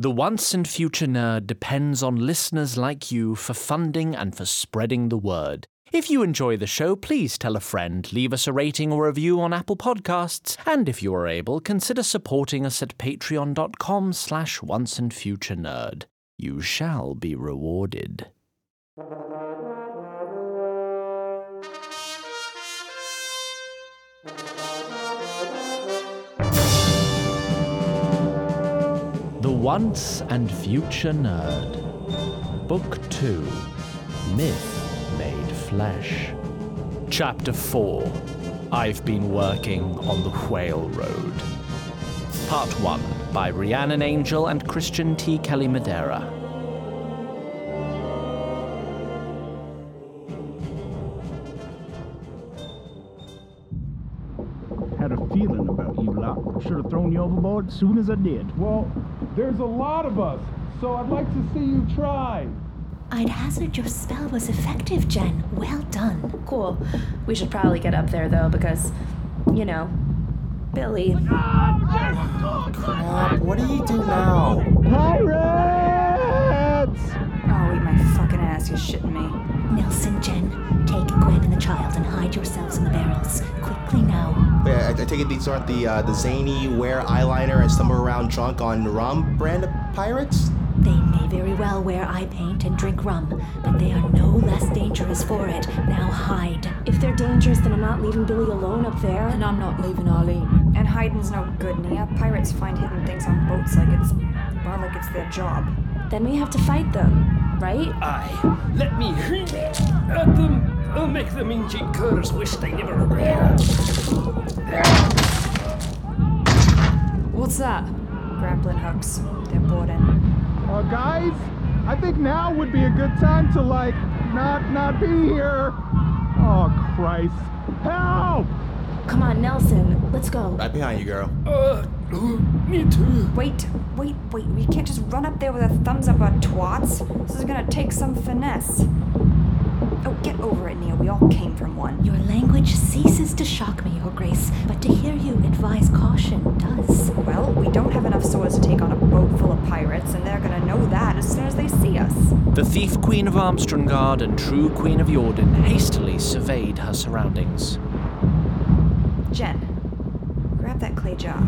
The Once and Future Nerd depends on listeners like you for funding and for spreading the word. If you enjoy the show, please tell a friend, leave us a rating or review on Apple Podcasts, and if you are able, consider supporting us at patreon.com slash once and future nerd. You shall be rewarded. Once and Future Nerd. Book 2 Myth Made Flesh. Chapter 4 I've Been Working on the Whale Road. Part 1 by Rhiannon Angel and Christian T. Kelly Madera. Had a feeling about you lot. Should have thrown you overboard as soon as I did. Well, there's a lot of us, so I'd like to see you try. I'd hazard your spell was effective, Jen. Well done. Cool. We should probably get up there though, because, you know, Billy. Crap, what do you do now? Pirates! Oh, eat my fucking ass, you're shitting me. Nelson, Jen, child and hide yourselves in the barrels. Quickly now. Wait, I, I take it these aren't the uh, the zany wear eyeliner and stumble around drunk on rum brand of pirates? They may very well wear eye paint and drink rum, but they are no less dangerous for it. Now hide. If they're dangerous, then I'm not leaving Billy alone up there. And I'm not leaving Arlene. And hiding's no good, Nia. Pirates find hidden things on boats like it's, well, like it's their job. Then we have to fight them, right? Aye, let me at them. I'll make the inky curs wish they never were. What's that? Grappling hooks. They're bored in. Uh, guys, I think now would be a good time to, like, not not be here. Oh, Christ. Help! Come on, Nelson, let's go. Right behind you, girl. Uh, me too. Wait, wait, wait. We can't just run up there with a thumbs up our twats. This is gonna take some finesse. Oh, get over it, Nia. We all came from one. Your language ceases to shock me, Your Grace, but to hear you advise caution does. Well, we don't have enough swords to take on a boat full of pirates, and they're gonna know that as soon as they see us. The thief queen of Armstrongard and true queen of Jordan hastily surveyed her surroundings. Jen, grab that clay jar.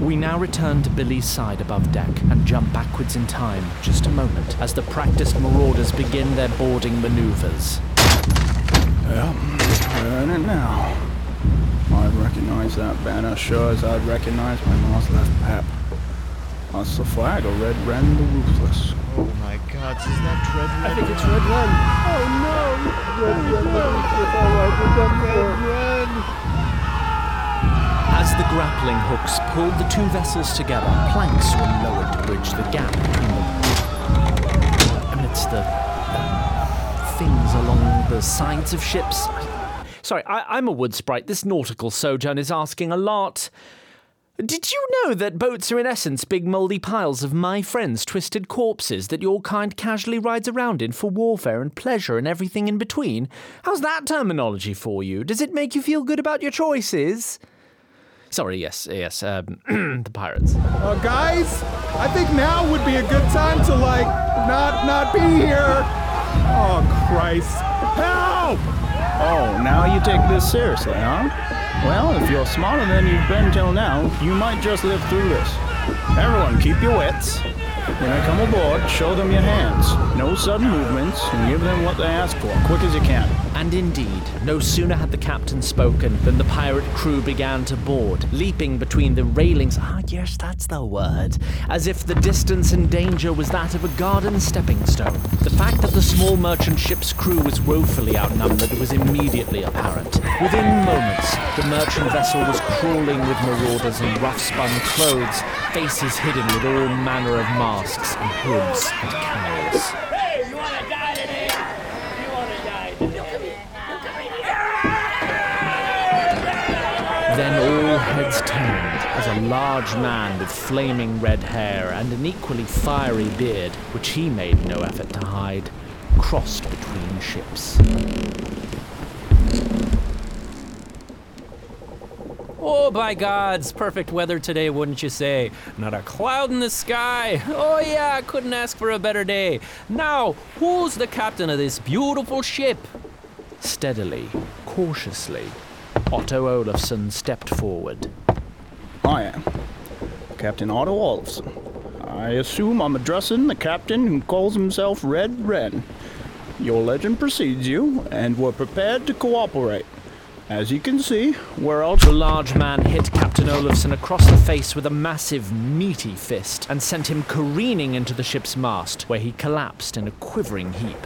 We now return to Billy's side above deck and jump backwards in time just a moment as the practiced marauders begin their boarding maneuvers. Yep, we're it now. I'd recognize that banner sure as I'd recognize my mom's left pap. That's the flag of Red Ren the Ruthless. Oh my god, isn't that Red I think it's Red oh, Run. As the grappling hooks pulled the two vessels together, planks were lowered to bridge the gap between them. Amidst the uh, things along the sides of ships. Sorry, I, I'm a wood sprite. This nautical sojourn is asking a lot. Did you know that boats are in essence big mouldy piles of my friends' twisted corpses that your kind casually rides around in for warfare and pleasure and everything in between? How's that terminology for you? Does it make you feel good about your choices? Sorry, yes, yes, um, the pirates. Uh, guys, I think now would be a good time to, like, not not be here. Oh, Christ. Help! Oh, now you take this seriously, huh? Well, if you're smarter than you've been till now, you might just live through this. Everyone, keep your wits. When I come aboard, show them your hands. No sudden movements, and give them what they ask for, quick as you can. And indeed, no sooner had the captain spoken than the pirate crew began to board, leaping between the railings. Ah, yes, that's the word. As if the distance and danger was that of a garden stepping stone. The fact that the small merchant ship's crew was woefully outnumbered was immediately apparent. Within moments, the merchant vessel was crawling with marauders in rough spun clothes, faces hidden with all manner of masks and hoods and cowls. Hey, you wanna die today? You wanna die today? Then all heads turned as a large man with flaming red hair and an equally fiery beard, which he made no effort to hide, crossed between ships. Oh, by gods, perfect weather today, wouldn't you say? Not a cloud in the sky. Oh, yeah, couldn't ask for a better day. Now, who's the captain of this beautiful ship? Steadily, cautiously, Otto Olafsson stepped forward. I am. Captain Otto Olafsson. I assume I'm addressing the captain who calls himself Red Wren. Your legend precedes you, and we're prepared to cooperate. As you can see, we're all. The large man hit Captain Olafsson across the face with a massive, meaty fist and sent him careening into the ship's mast, where he collapsed in a quivering heap.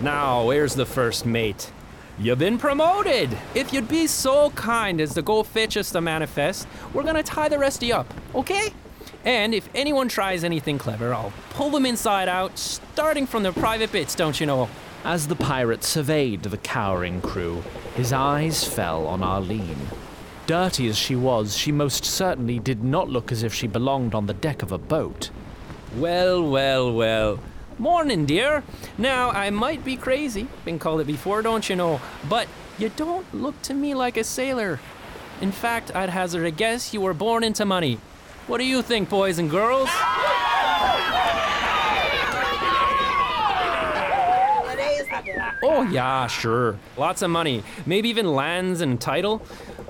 Now, where's the first mate? You've been promoted! If you'd be so kind as to go fetch us the manifest, we're gonna tie the rest of you up, okay? And if anyone tries anything clever, I'll pull them inside out, starting from their private bits, don't you know? As the pirate surveyed the cowering crew, his eyes fell on Arlene. Dirty as she was, she most certainly did not look as if she belonged on the deck of a boat. Well, well, well. Morning, dear. Now, I might be crazy, been called it before, don't you know? But you don't look to me like a sailor. In fact, I'd hazard a guess you were born into money. What do you think, boys and girls? Oh, yeah, sure. Lots of money. Maybe even lands and title.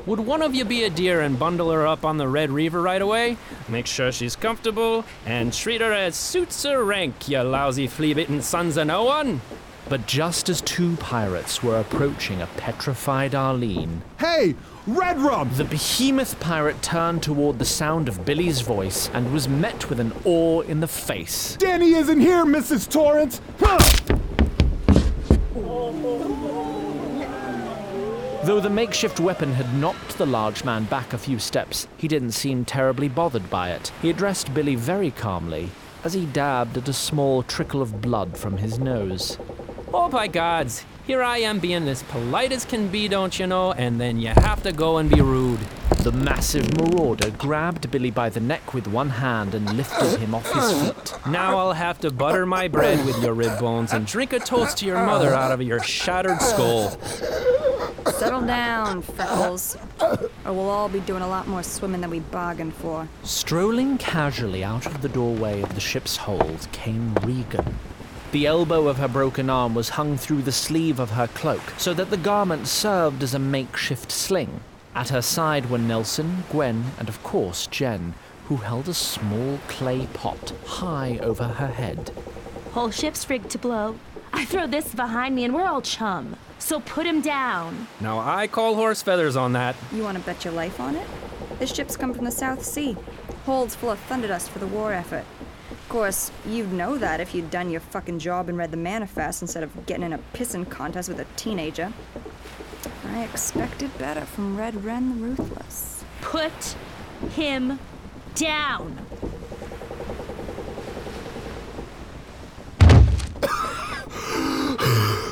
Would one of you be a dear and bundle her up on the Red Reaver right away? Make sure she's comfortable and treat her as suits her rank, you lousy flea bitten sons of no one. But just as two pirates were approaching a petrified Arlene, Hey, Red Rum! the behemoth pirate turned toward the sound of Billy's voice and was met with an awe in the face. Danny isn't here, Mrs. Torrance! Huh! Though the makeshift weapon had knocked the large man back a few steps, he didn't seem terribly bothered by it. He addressed Billy very calmly as he dabbed at a small trickle of blood from his nose. Oh, by gods. Here I am being as polite as can be, don't you know? And then you have to go and be rude. The massive marauder grabbed Billy by the neck with one hand and lifted him off his feet. Now I'll have to butter my bread with your rib bones and drink a toast to your mother out of your shattered skull. Settle down, Freckles. Or we'll all be doing a lot more swimming than we bargained for. Strolling casually out of the doorway of the ship's hold came Regan. The elbow of her broken arm was hung through the sleeve of her cloak, so that the garment served as a makeshift sling. At her side were Nelson, Gwen, and of course Jen, who held a small clay pot high over her head. Whole ship's rigged to blow. I throw this behind me and we're all chum. So put him down. Now I call horse feathers on that. You want to bet your life on it? This ship's come from the South Sea. Holds full of thunderdust for the war effort. Of course, you'd know that if you'd done your fucking job and read the manifest instead of getting in a pissing contest with a teenager. I expected better from Red Wren the Ruthless. Put him down.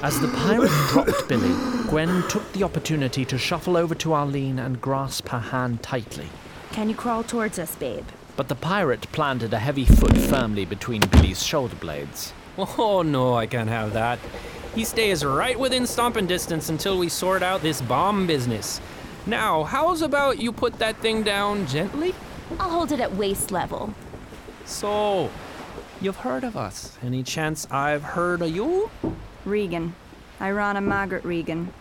As the pirate dropped Billy, Gwen took the opportunity to shuffle over to Arlene and grasp her hand tightly. Can you crawl towards us, babe? But the pirate planted a heavy foot firmly between Billy's shoulder blades. Oh no, I can't have that. He stays right within stomping distance until we sort out this bomb business. Now, how's about you put that thing down gently? I'll hold it at waist level. So, you've heard of us. Any chance I've heard of you? Regan. Irana Margaret Regan.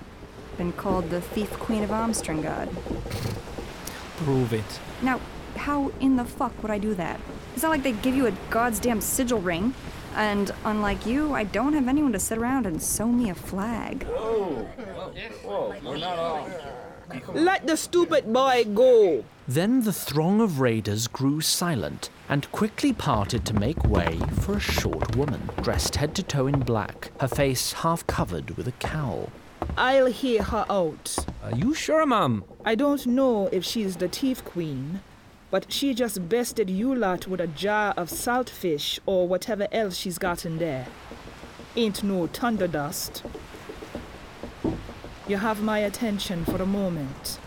Been called the Thief Queen of Armstrongard. Prove it. Now, how in the fuck would I do that? It's not like they give you a goddamn sigil ring. And unlike you, I don't have anyone to sit around and sew me a flag. Let the stupid boy go. Then the throng of raiders grew silent and quickly parted to make way for a short woman, dressed head to toe in black, her face half covered with a cowl. I'll hear her out. Are you sure, Mum? I don't know if she's the thief queen, but she just bested you lot with a jar of saltfish or whatever else she's got in there. Ain't no thunder dust. You have my attention for a moment.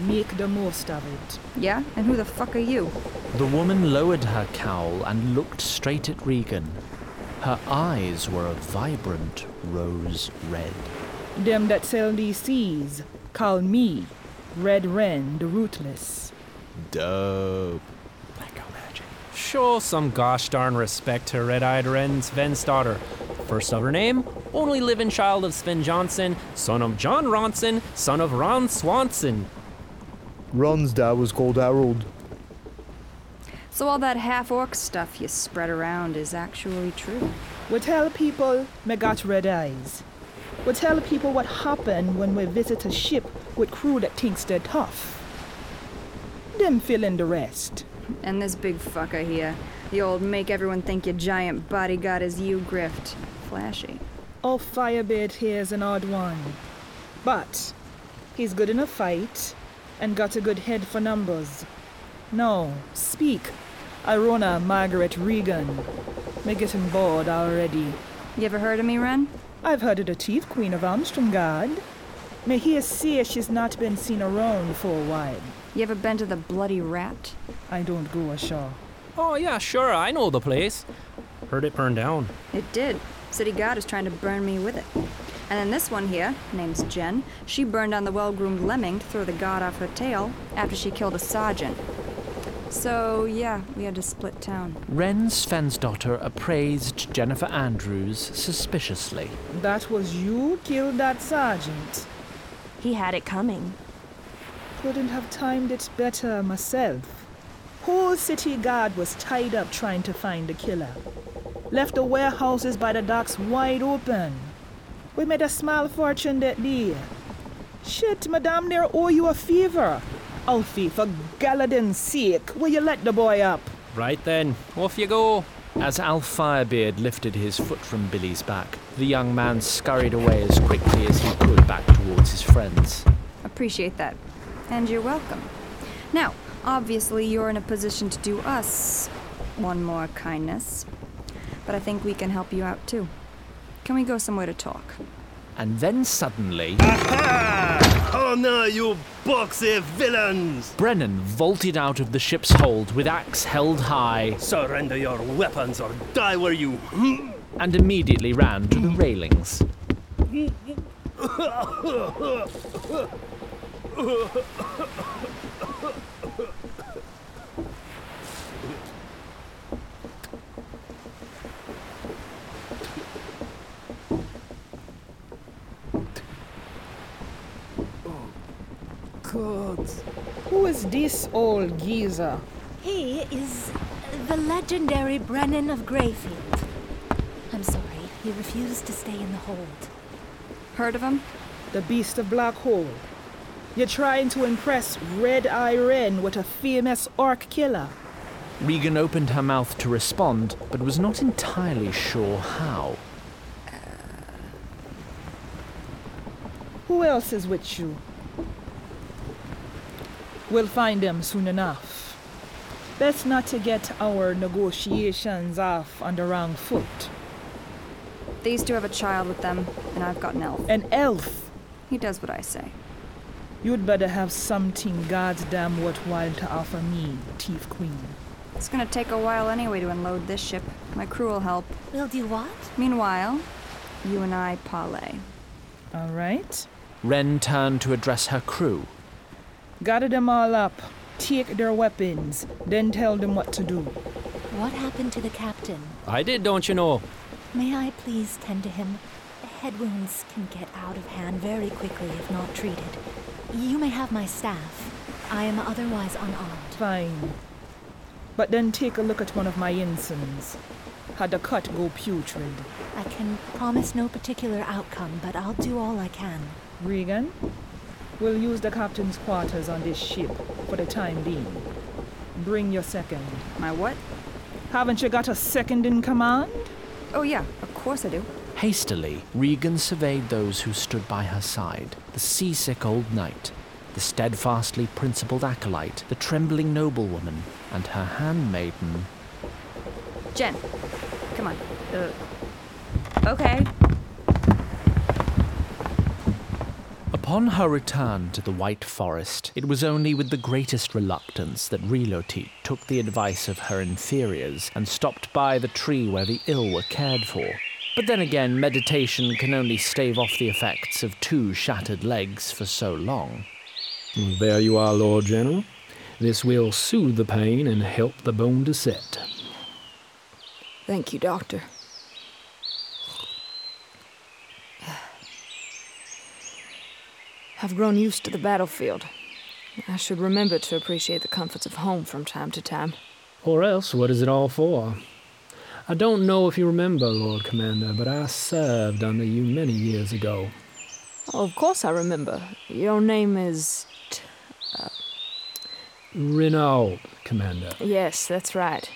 Make the most of it. Yeah? And who the fuck are you? The woman lowered her cowl and looked straight at Regan. Her eyes were a vibrant rose red. Them that sell these seas call me Red Wren the Ruthless. Dope. Like, imagine. Show some gosh darn respect to Red Eyed Ren, Sven's daughter. First of her name, only living child of Sven Johnson, son of John Ronson, son of Ron Swanson. Ron's dad was called Harold. So all that half orc stuff you spread around is actually true. We tell people me got red eyes. We tell people what happened when we visit a ship with crew that thinks they're tough. Them fill in the rest. And this big fucker here, the old make everyone think your giant bodyguard is you grift. Flashy. Oh, Firebeard here's an odd one. But he's good in a fight and got a good head for numbers. No, speak. Irona Margaret Regan. Me getting bored already. You ever heard of me, Ren? I've heard of the Chief Queen of Armstrongard. Me hear say she's not been seen around for a while. You ever been to the Bloody Rat? I don't go ashore. Oh, yeah, sure, I know the place. Heard it burned down. It did. City Guard is trying to burn me with it. And then this one here, name's Jen, she burned down the well groomed lemming to throw the guard off her tail after she killed a sergeant. So, yeah, we had to split town. Ren Sven's daughter appraised Jennifer Andrews suspiciously. That was you killed that sergeant. He had it coming. Couldn't have timed it better myself. Whole city guard was tied up trying to find the killer. Left the warehouses by the docks wide open. We made a small fortune that day. Shit, madame, there owe you a favor. Alfie, for Galadin's sake, will you let the boy up? Right then, off you go. As Alf Firebeard lifted his foot from Billy's back, the young man scurried away as quickly as he could back towards his friends. Appreciate that. And you're welcome. Now, obviously, you're in a position to do us one more kindness. But I think we can help you out too. Can we go somewhere to talk? And then suddenly, Oh no, you boxy villains! Brennan vaulted out of the ship's hold with axe held high Surrender your weapons or die where you. and immediately ran to the railings. God. Who is this old geezer? He is the legendary Brennan of Greyfield. I'm sorry, he refused to stay in the hold. Heard of him? The beast of Black Hole. You're trying to impress Red Eye Ren with a famous orc killer. Regan opened her mouth to respond, but was not entirely sure how. Who else is with you? We'll find them soon enough. Best not to get our negotiations off on the wrong foot. These two have a child with them, and I've got an elf. An elf? He does what I say. You'd better have something goddamn worthwhile to offer me, Thief Queen. It's gonna take a while anyway to unload this ship. My crew will help. We'll do what? Meanwhile, you and I parley. All right. Ren turned to address her crew. Gather them all up, take their weapons, then tell them what to do. What happened to the captain? I did, don't you know? May I please tend to him? Head wounds can get out of hand very quickly if not treated. You may have my staff. I am otherwise unarmed. Fine. But then take a look at one of my ensigns. Had the cut go putrid. I can promise no particular outcome, but I'll do all I can. Regan, we'll use the captain's quarters on this ship for the time being. Bring your second. My what? Haven't you got a second in command? Oh, yeah, of course I do. Hastily, Regan surveyed those who stood by her side the seasick old knight, the steadfastly principled acolyte, the trembling noblewoman, and her handmaiden. Jen, come on. Uh, okay. Upon her return to the White Forest, it was only with the greatest reluctance that Ry'y lo-Th'yyt took the advice of her inferiors and stopped by the tree where the ill were cared for. But then again, meditation can only stave off the effects of two shattered legs for so long. There you are, Lord General. This will soothe the pain and help the bone to set. Thank you, Doctor. I've grown used to the battlefield. I should remember to appreciate the comforts of home from time to time. Or else, what is it all for? I don't know if you remember, Lord Commander, but I served under you many years ago. Oh, of course I remember. Your name is. T- uh, Renaud, Commander. yes, that's right.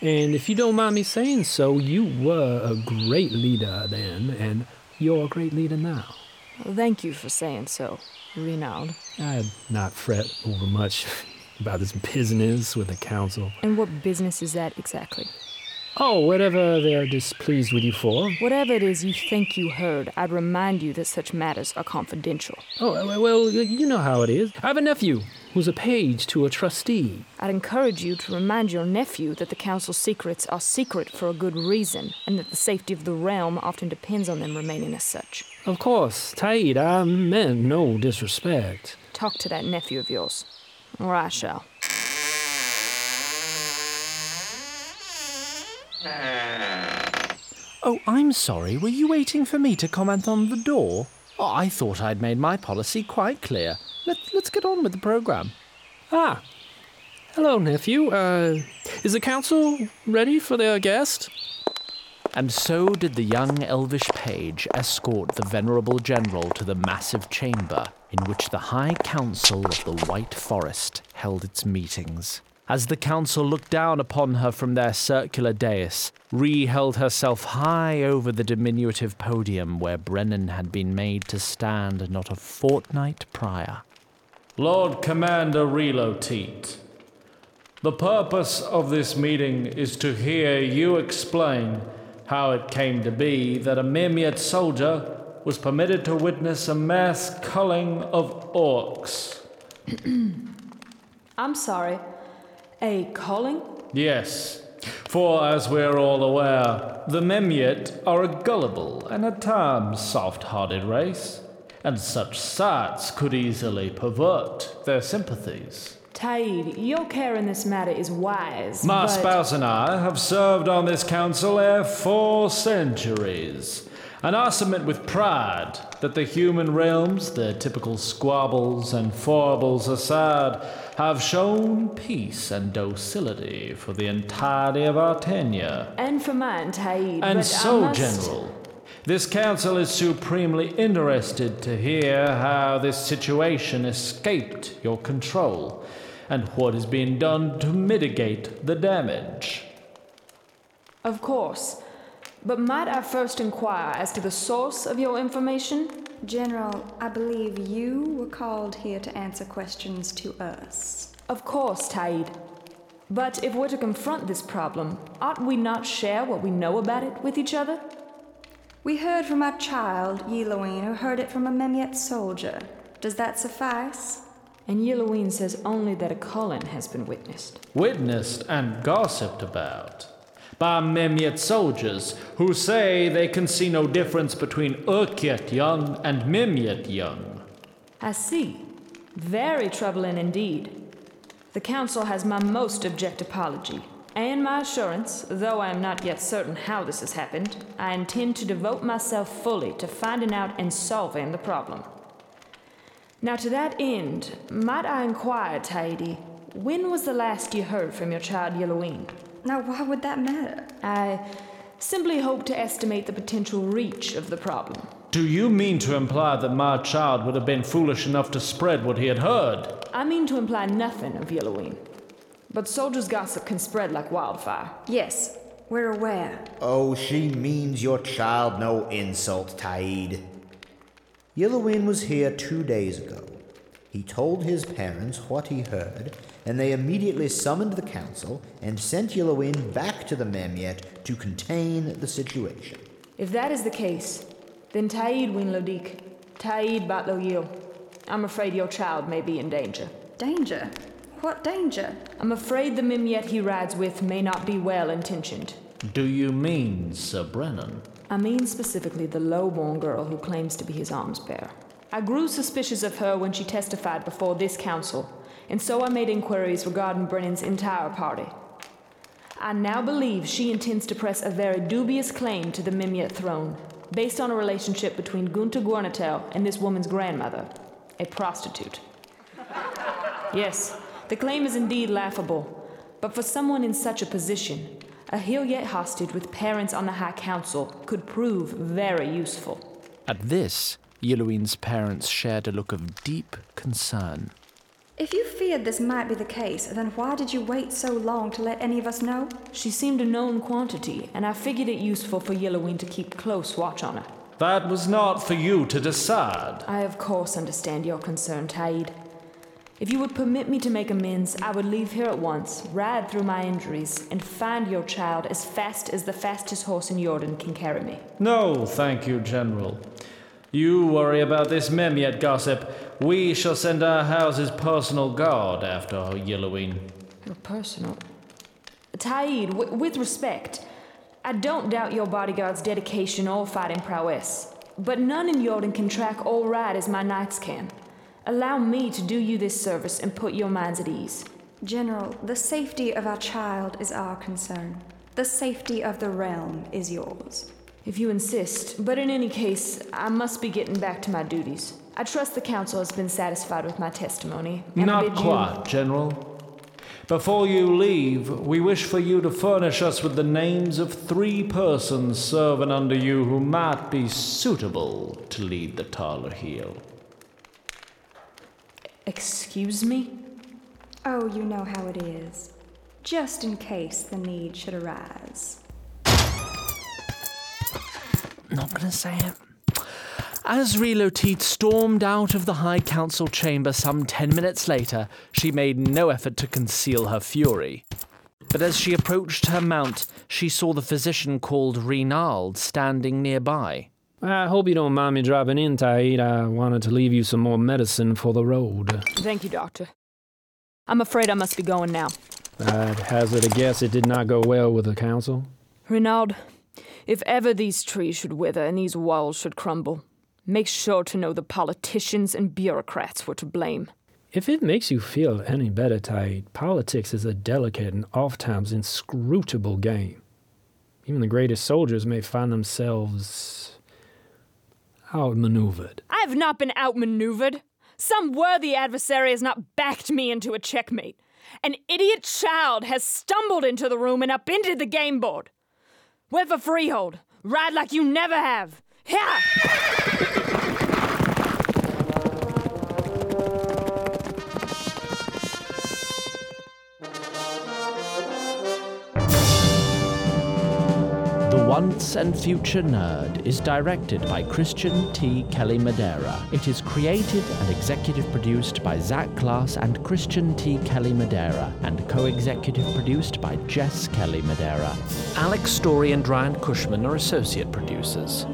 And if you don't mind me saying so, you were a great leader then, and you're a great leader now. Thank you for saying so, Renaud. I'd not fret over much about this business with the council. And what business is that exactly? Oh, whatever they're displeased with you for. Whatever it is you think you heard, I'd remind you that such matters are confidential. Oh, well, well, you know how it is. I have a nephew who's a page to a trustee. I'd encourage you to remind your nephew that the council's secrets are secret for a good reason, and that the safety of the realm often depends on them remaining as such. Of course, Taid, I meant no disrespect. Talk to that nephew of yours, or I shall. Oh, I'm sorry. Were you waiting for me to comment on the door? Oh, I thought I'd made my policy quite clear. Let, let's get on with the program. Ah, hello, nephew. Uh, is the council ready for their guest? And so did the young elvish page escort the venerable general to the massive chamber in which the High Council of the White Forest held its meetings. As the council looked down upon her from their circular dais, Ree held herself high over the diminutive podium where Brennan had been made to stand not a fortnight prior. Lord Commander Ry'y lo-Th'yyt, the purpose of this meeting is to hear you explain how it came to be that a Mimyet soldier was permitted to witness a mass culling of orcs. I'm sorry. A culling? Yes, for as we're all aware, the Memyet are a gullible and at times soft hearted race, and such sights could easily pervert their sympathies. Taid, your care in this matter is wise. My but... spouse and I have served on this council ere four centuries, and I submit with pride that the human realms, their typical squabbles and foibles aside, have shown peace and docility for the entirety of our tenure. And for mine, Taid. And but so, must... General, this council is supremely interested to hear how this situation escaped your control and what is being done to mitigate the damage. Of course. But might I first inquire as to the source of your information? General, I believe you were called here to answer questions to us. Of course, Taid. But if we're to confront this problem, ought we not share what we know about it with each other? We heard from our child, Yelloween, who heard it from a Memyet soldier. Does that suffice? And Yelloween says only that a culling has been witnessed. Witnessed and gossiped about by Memyet soldiers who say they can see no difference between Urkyet young and Memyet young. I see. Very troubling indeed. The Council has my most abject apology, and my assurance, though I am not yet certain how this has happened, I intend to devote myself fully to finding out and solving the problem. Now, to that end, might I inquire, Taidi, when was the last you heard from your child Yelloween? Now, why would that matter? I simply hope to estimate the potential reach of the problem. Do you mean to imply that my child would have been foolish enough to spread what he had heard? I mean to imply nothing of Yelloween. But soldiers' gossip can spread like wildfire. Yes, we're aware. Oh, she means your child no insult, Taid. Yellowin was here two days ago. He told his parents what he heard, and they immediately summoned the council and sent Yellowin back to the Memyet to contain the situation. If that is the case, then Taid Winlodik, Taid Batloyil, I'm afraid your child may be in danger. Danger? What danger? I'm afraid the Mimyet he rides with may not be well intentioned. Do you mean Sir Brennan? I mean specifically the low-born girl who claims to be his arms bearer. I grew suspicious of her when she testified before this council, and so I made inquiries regarding Brennan's entire party. I now believe she intends to press a very dubious claim to the Mimyet throne, based on a relationship between Gunta Guernatel and this woman's grandmother, a prostitute. Yes, the claim is indeed laughable, but for someone in such a position, a Hilyet hostage with parents on the High Council could prove very useful. At this, Yelloween's parents shared a look of deep concern. If you feared this might be the case, then why did you wait so long to let any of us know? She seemed a known quantity, and I figured it useful for Yelloween to keep close watch on her. That was not for you to decide. I, of course, understand your concern, Taid. If you would permit me to make amends, I would leave here at once, ride through my injuries, and find your child as fast as the fastest horse in Jordan can carry me. No, thank you, General. You worry about this Memyet gossip. We shall send our house's personal guard after her, Yelloween. Your personal. Taid, w- with respect, I don't doubt your bodyguard's dedication or fighting prowess, but none in Jordan can track or ride as my knights can. Allow me to do you this service and put your minds at ease. General, the safety of our child is our concern. The safety of the realm is yours. If you insist, but in any case, I must be getting back to my duties. I trust the council has been satisfied with my testimony. and Not bid you- quite, General. Before you leave, we wish for you to furnish us with the names of three persons serving under you who might be suitable to lead the Taller Heel. Excuse me? Oh, you know how it is. Just in case the need should arise. Not gonna say it. As Ry'y lo-Th'yyt stormed out of the High Council chamber some ten minutes later, she made no effort to conceal her fury. But as she approached her mount, she saw the physician called Renald standing nearby. I hope you don't mind me dropping in, Taid. I wanted to leave you some more medicine for the road. Thank you, Doctor. I'm afraid I must be going now. I'd hazard a guess it did not go well with the council. Renaud, if ever these trees should wither and these walls should crumble, make sure to know the politicians and bureaucrats were to blame. If it makes you feel any better, Taid, politics is a delicate and oft-times inscrutable game. Even the greatest soldiers may find themselves outmaneuvered. I have not been outmaneuvered. Some worthy adversary has not backed me into a checkmate. An idiot child has stumbled into the room and upended the game board. We're for freehold. Ride like you never have. Here! Once and Future Nerd is directed by Christian T. Kelly Madera. It is created and executive produced by Zach Glass and Christian T. Kelly Madera, and co executive produced by Jess Kelly Madera. Alex Story and Ryan Cushman are associate producers.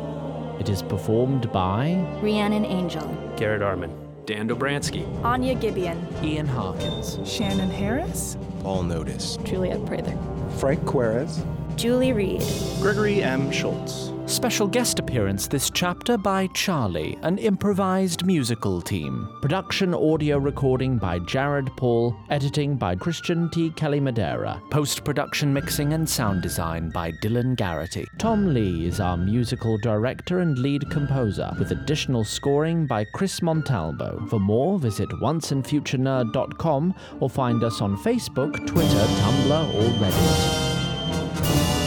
It is performed by Rhiannon Angel. Garrett Arman. Dan Dobransky. Anya Gibeon. Ian Harkins. Shannon Harris. Paul Notice. Juliet Prather. Frank Querez. Julie Reed. Gregory M. Schultz. Special guest appearance this chapter by Charlie, an improvised musical team. Production audio recording by Jared Paul, editing by Christian T. Kelly Madera. Post production mixing and sound design by Dylan Garrity. Tom Lee is our musical director and lead composer, with additional scoring by Chris Montalbo. For more, visit onceandfuturenerd.com or find us on Facebook, Twitter, Tumblr, or Reddit. Thank you.